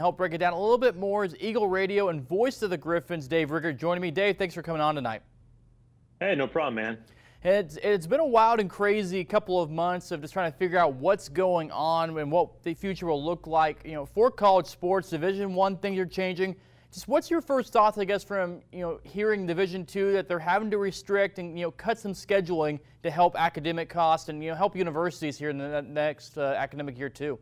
help break it down a little bit more is Eagle Radio and voice of the Griffins, Dave Riggert, joining me. Dave, thanks for coming on tonight. Hey, no problem, man. It's, it's been a wild and crazy couple of months of just trying to figure out what's going on and what the future will look like. You know, for college sports, Division One things are changing. Just what's your first thoughts, I guess, from you know hearing Division Two that they're having to restrict and you know cut some scheduling to help academic costs and you know help universities here in the next uh, academic year too.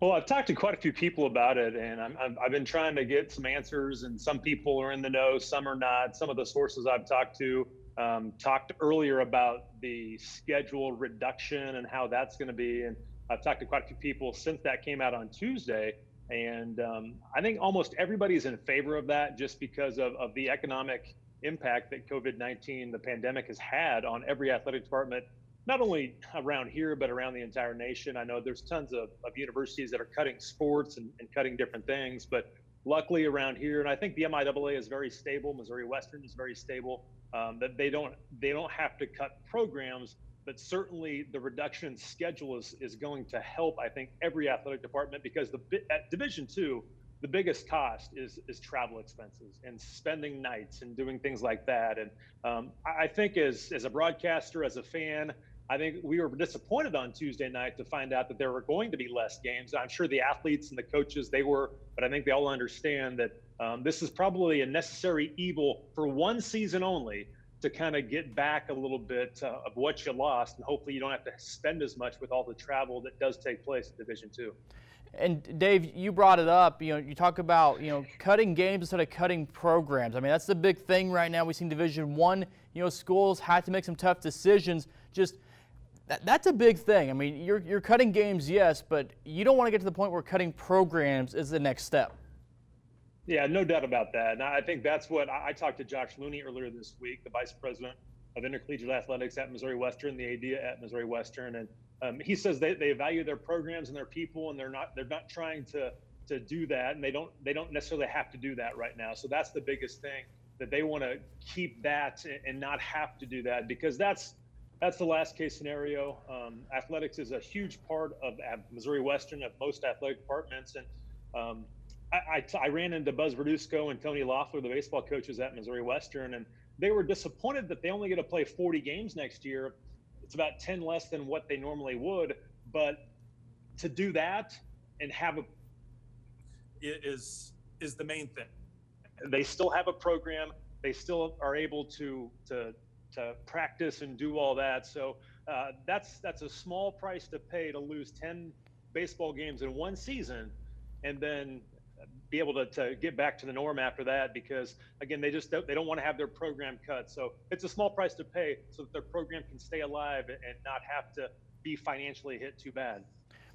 Well, I've talked to quite a few people about it, and i have been trying to get some answers. And some people are in the know, some are not. Some of the sources I've talked to um, talked earlier about the schedule reduction and how that's going to be. And I've talked to quite a few people since that came out on Tuesday. And um, I think almost everybody's in favor of that just because of, of the economic impact that COVID 19, the pandemic, has had on every athletic department not only around here, but around the entire nation. I know there's tons of, of universities that are cutting sports and, and cutting different things, but luckily around here, and I think the MIAA is very stable. Missouri Western is very stable. Um, that they don't they don't have to cut programs, but certainly the reduction schedule is is going to help. I think every athletic department because the at Division two, the biggest cost is is travel expenses and spending nights and doing things like that. And um, I think as as a broadcaster, as a fan, I think we were disappointed on Tuesday night to find out that there were going to be less games. I'm sure the athletes and the coaches they were, but I think they all understand that um, this is probably a necessary evil for one season only to kind of get back a little bit uh, of what you lost, and hopefully you don't have to spend as much with all the travel that does take place in Division Two. And Dave, you brought it up. You know, you talk about you know cutting games instead of cutting programs. I mean, that's the big thing right now. We've seen Division One. You know, schools had to make some tough decisions. Just that, that's a big thing. I mean, you're, you're cutting games, yes, but you don't want to get to the point where cutting programs is the next step. Yeah, no doubt about that. And I think that's what I, I talked to Josh Looney earlier this week, the vice president of intercollegiate athletics at Missouri Western, the idea at Missouri Western, and um, he says they, they value their programs and their people, and they're not they're not trying to to do that, and they don't they don't necessarily have to do that right now. So that's the biggest thing that they want to keep that and not have to do that because that's that's the last case scenario. Um, athletics is a huge part of Missouri Western of most athletic departments, and um, I, I, I, ran into Buzz Verduzco and Tony Loeffler, the baseball coaches at Missouri Western, and they were disappointed that they only get to play 40 games next year. It's about 10 less than what they normally would, but to do that and have a is is the main thing. They still have a program. They still are able to to to practice and do all that. So uh, that's that's a small price to pay to lose 10 baseball games in one season, and then be able to, to get back to the norm after that because again they just don't, they don't want to have their program cut so it's a small price to pay so that their program can stay alive and not have to be financially hit too bad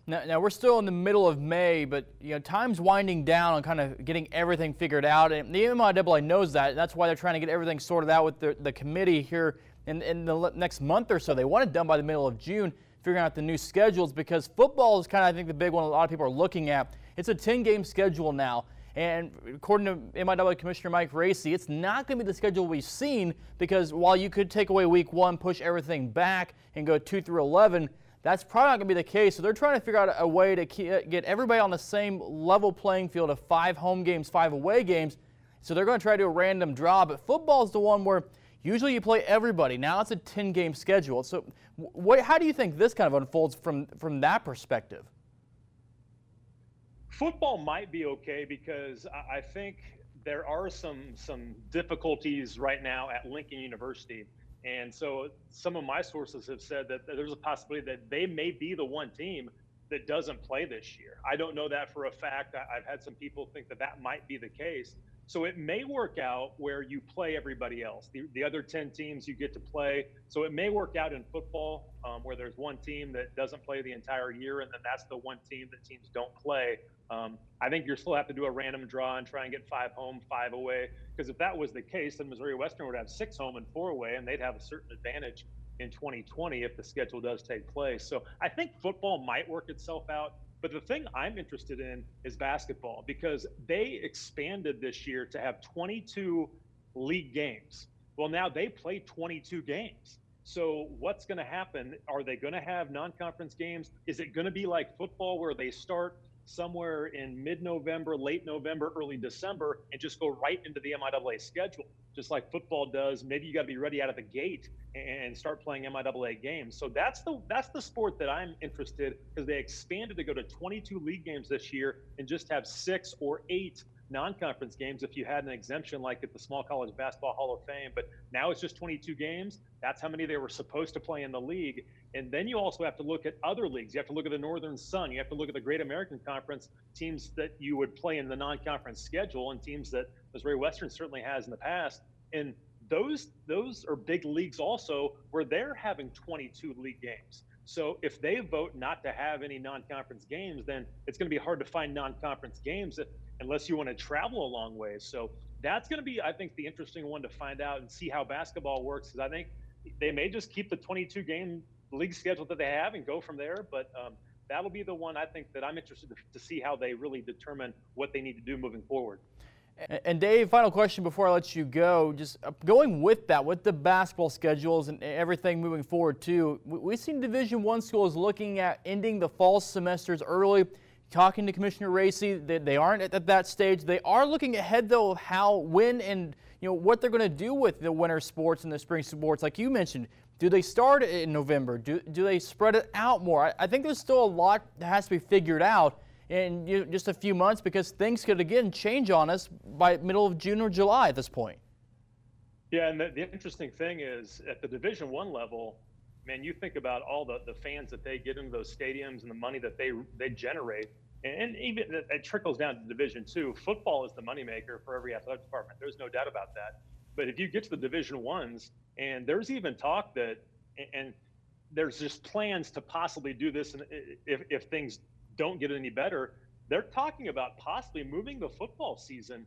now, now, we're still in the middle of May, but you know time's winding down on kind of getting everything figured out, and the MIAA knows that. That's why they're trying to get everything sorted out with the, the committee here in, in the next month or so. They want it done by the middle of June, figuring out the new schedules because football is kind of I think the big one a lot of people are looking at. It's a 10-game schedule now. And according to MIAA Commissioner Mike Racy, it's not going to be the schedule we've seen because while you could take away week one, push everything back, and go 2 through 11, that's probably not going to be the case. So they're trying to figure out a way to uh, get everybody on the same level playing field of five home games, five away games. So they're going to try to do a random draw. But football is the one where usually you play everybody. Now it's a 10 game schedule. So what, how do you think this kind of unfolds from, from that perspective? Football might be okay because I think there are some some difficulties right now at Lincoln University and so some of my sources have said that there's a possibility that they may be the one team that doesn't play this year. I don't know that for a fact. I've had some people think that that might be the case. So it may work out where you play everybody else. The, the other 10 teams you get to play. So it may work out in football um, where there's one team that doesn't play the entire year, and then that's the one team that teams don't play. Um, I think you still have to do a random draw and try and get five home, five away. Because if that was the case, then Missouri Western would have six home and four away, and they'd have a certain advantage in 2020 if the schedule does take place. So I think football might work itself out. But the thing I'm interested in is basketball because they expanded this year to have 22 league games. Well, now they play 22 games. So what's going to happen? Are they going to have non-conference games? Is it going to be like football where they start somewhere in mid-November, late November, early December, and just go right into the MIAA schedule, just like football does. Maybe you got to be ready out of the gate and start playing MIAA games. So that's the that's the sport that I'm interested because they expanded to go to 22 league games this year and just have six or eight non-conference games if you had an exemption like at the Small College Basketball Hall of Fame. But now it's just 22 games. That's how many they were supposed to play in the league. And then you also have to look at other leagues. You have to look at the Northern Sun. You have to look at the Great American Conference teams that you would play in the non-conference schedule and teams that Missouri Western certainly has in the past. And those those are big leagues also where they're having 22 league games. So if they vote not to have any non-conference games, then it's going to be hard to find non-conference games unless you want to travel a long way. So that's going to be, I think, the interesting one to find out and see how basketball works. Because I think they may just keep the 22 game league schedule that they have and go from there. But um, that'll be the one I think that I'm interested to, to see how they really determine what they need to do moving forward. And Dave, final question before I let you go. Just uh, going with that, with the basketball schedules and everything moving forward too, we've seen Division One schools looking at ending the fall semesters early talking to Commissioner Racy. They, they aren't at that stage. They are looking ahead, though, of how, when, and you know what they're going to do with the winter sports and the spring sports. Like you mentioned, do they start in November? Do, do they spread it out more? I, I think there's still a lot that has to be figured out in you know, just a few months because things could again change on us by middle of June or July at this point. Yeah, and the, the interesting thing is at the Division One level, man, you think about all the, the fans that they get into those stadiums and the money that they they generate, and even it trickles down to Division Two. Football is the moneymaker for every athletic department. There's no doubt about that. But if you get to the Division Ones, and there's even talk that, and there's just plans to possibly do this, and if if things don't get any better, they're talking about possibly moving the football season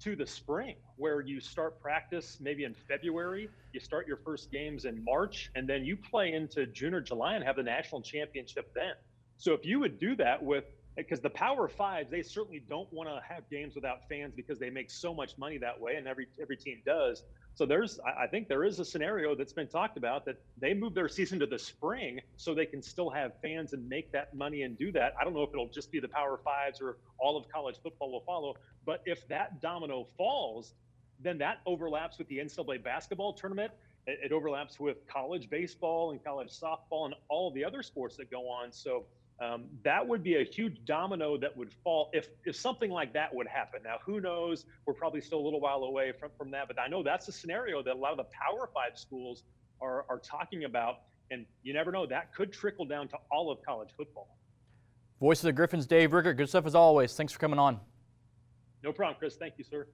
to the spring where you start practice maybe in February, you start your first games in March, and then you play into June or July and have the national championship then. So if you would do that with because the Power Fives, they certainly don't want to have games without fans because they make so much money that way, and every every team does. So there's, I think there is a scenario that's been talked about that they move their season to the spring so they can still have fans and make that money and do that. I don't know if it'll just be the Power Fives or all of college football will follow, but if that domino falls, then that overlaps with the NCAA basketball tournament. It, it overlaps with college baseball and college softball and all the other sports that go on. So um, that would be a huge domino that would fall if, if something like that would happen. Now, who knows? We're probably still a little while away from, from that, but I know that's a scenario that a lot of the Power Five schools are, are talking about. And you never know, that could trickle down to all of college football. Voice of the Griffins, Dave Riggert. Good stuff as always. Thanks for coming on. No problem, Chris. Thank you, sir.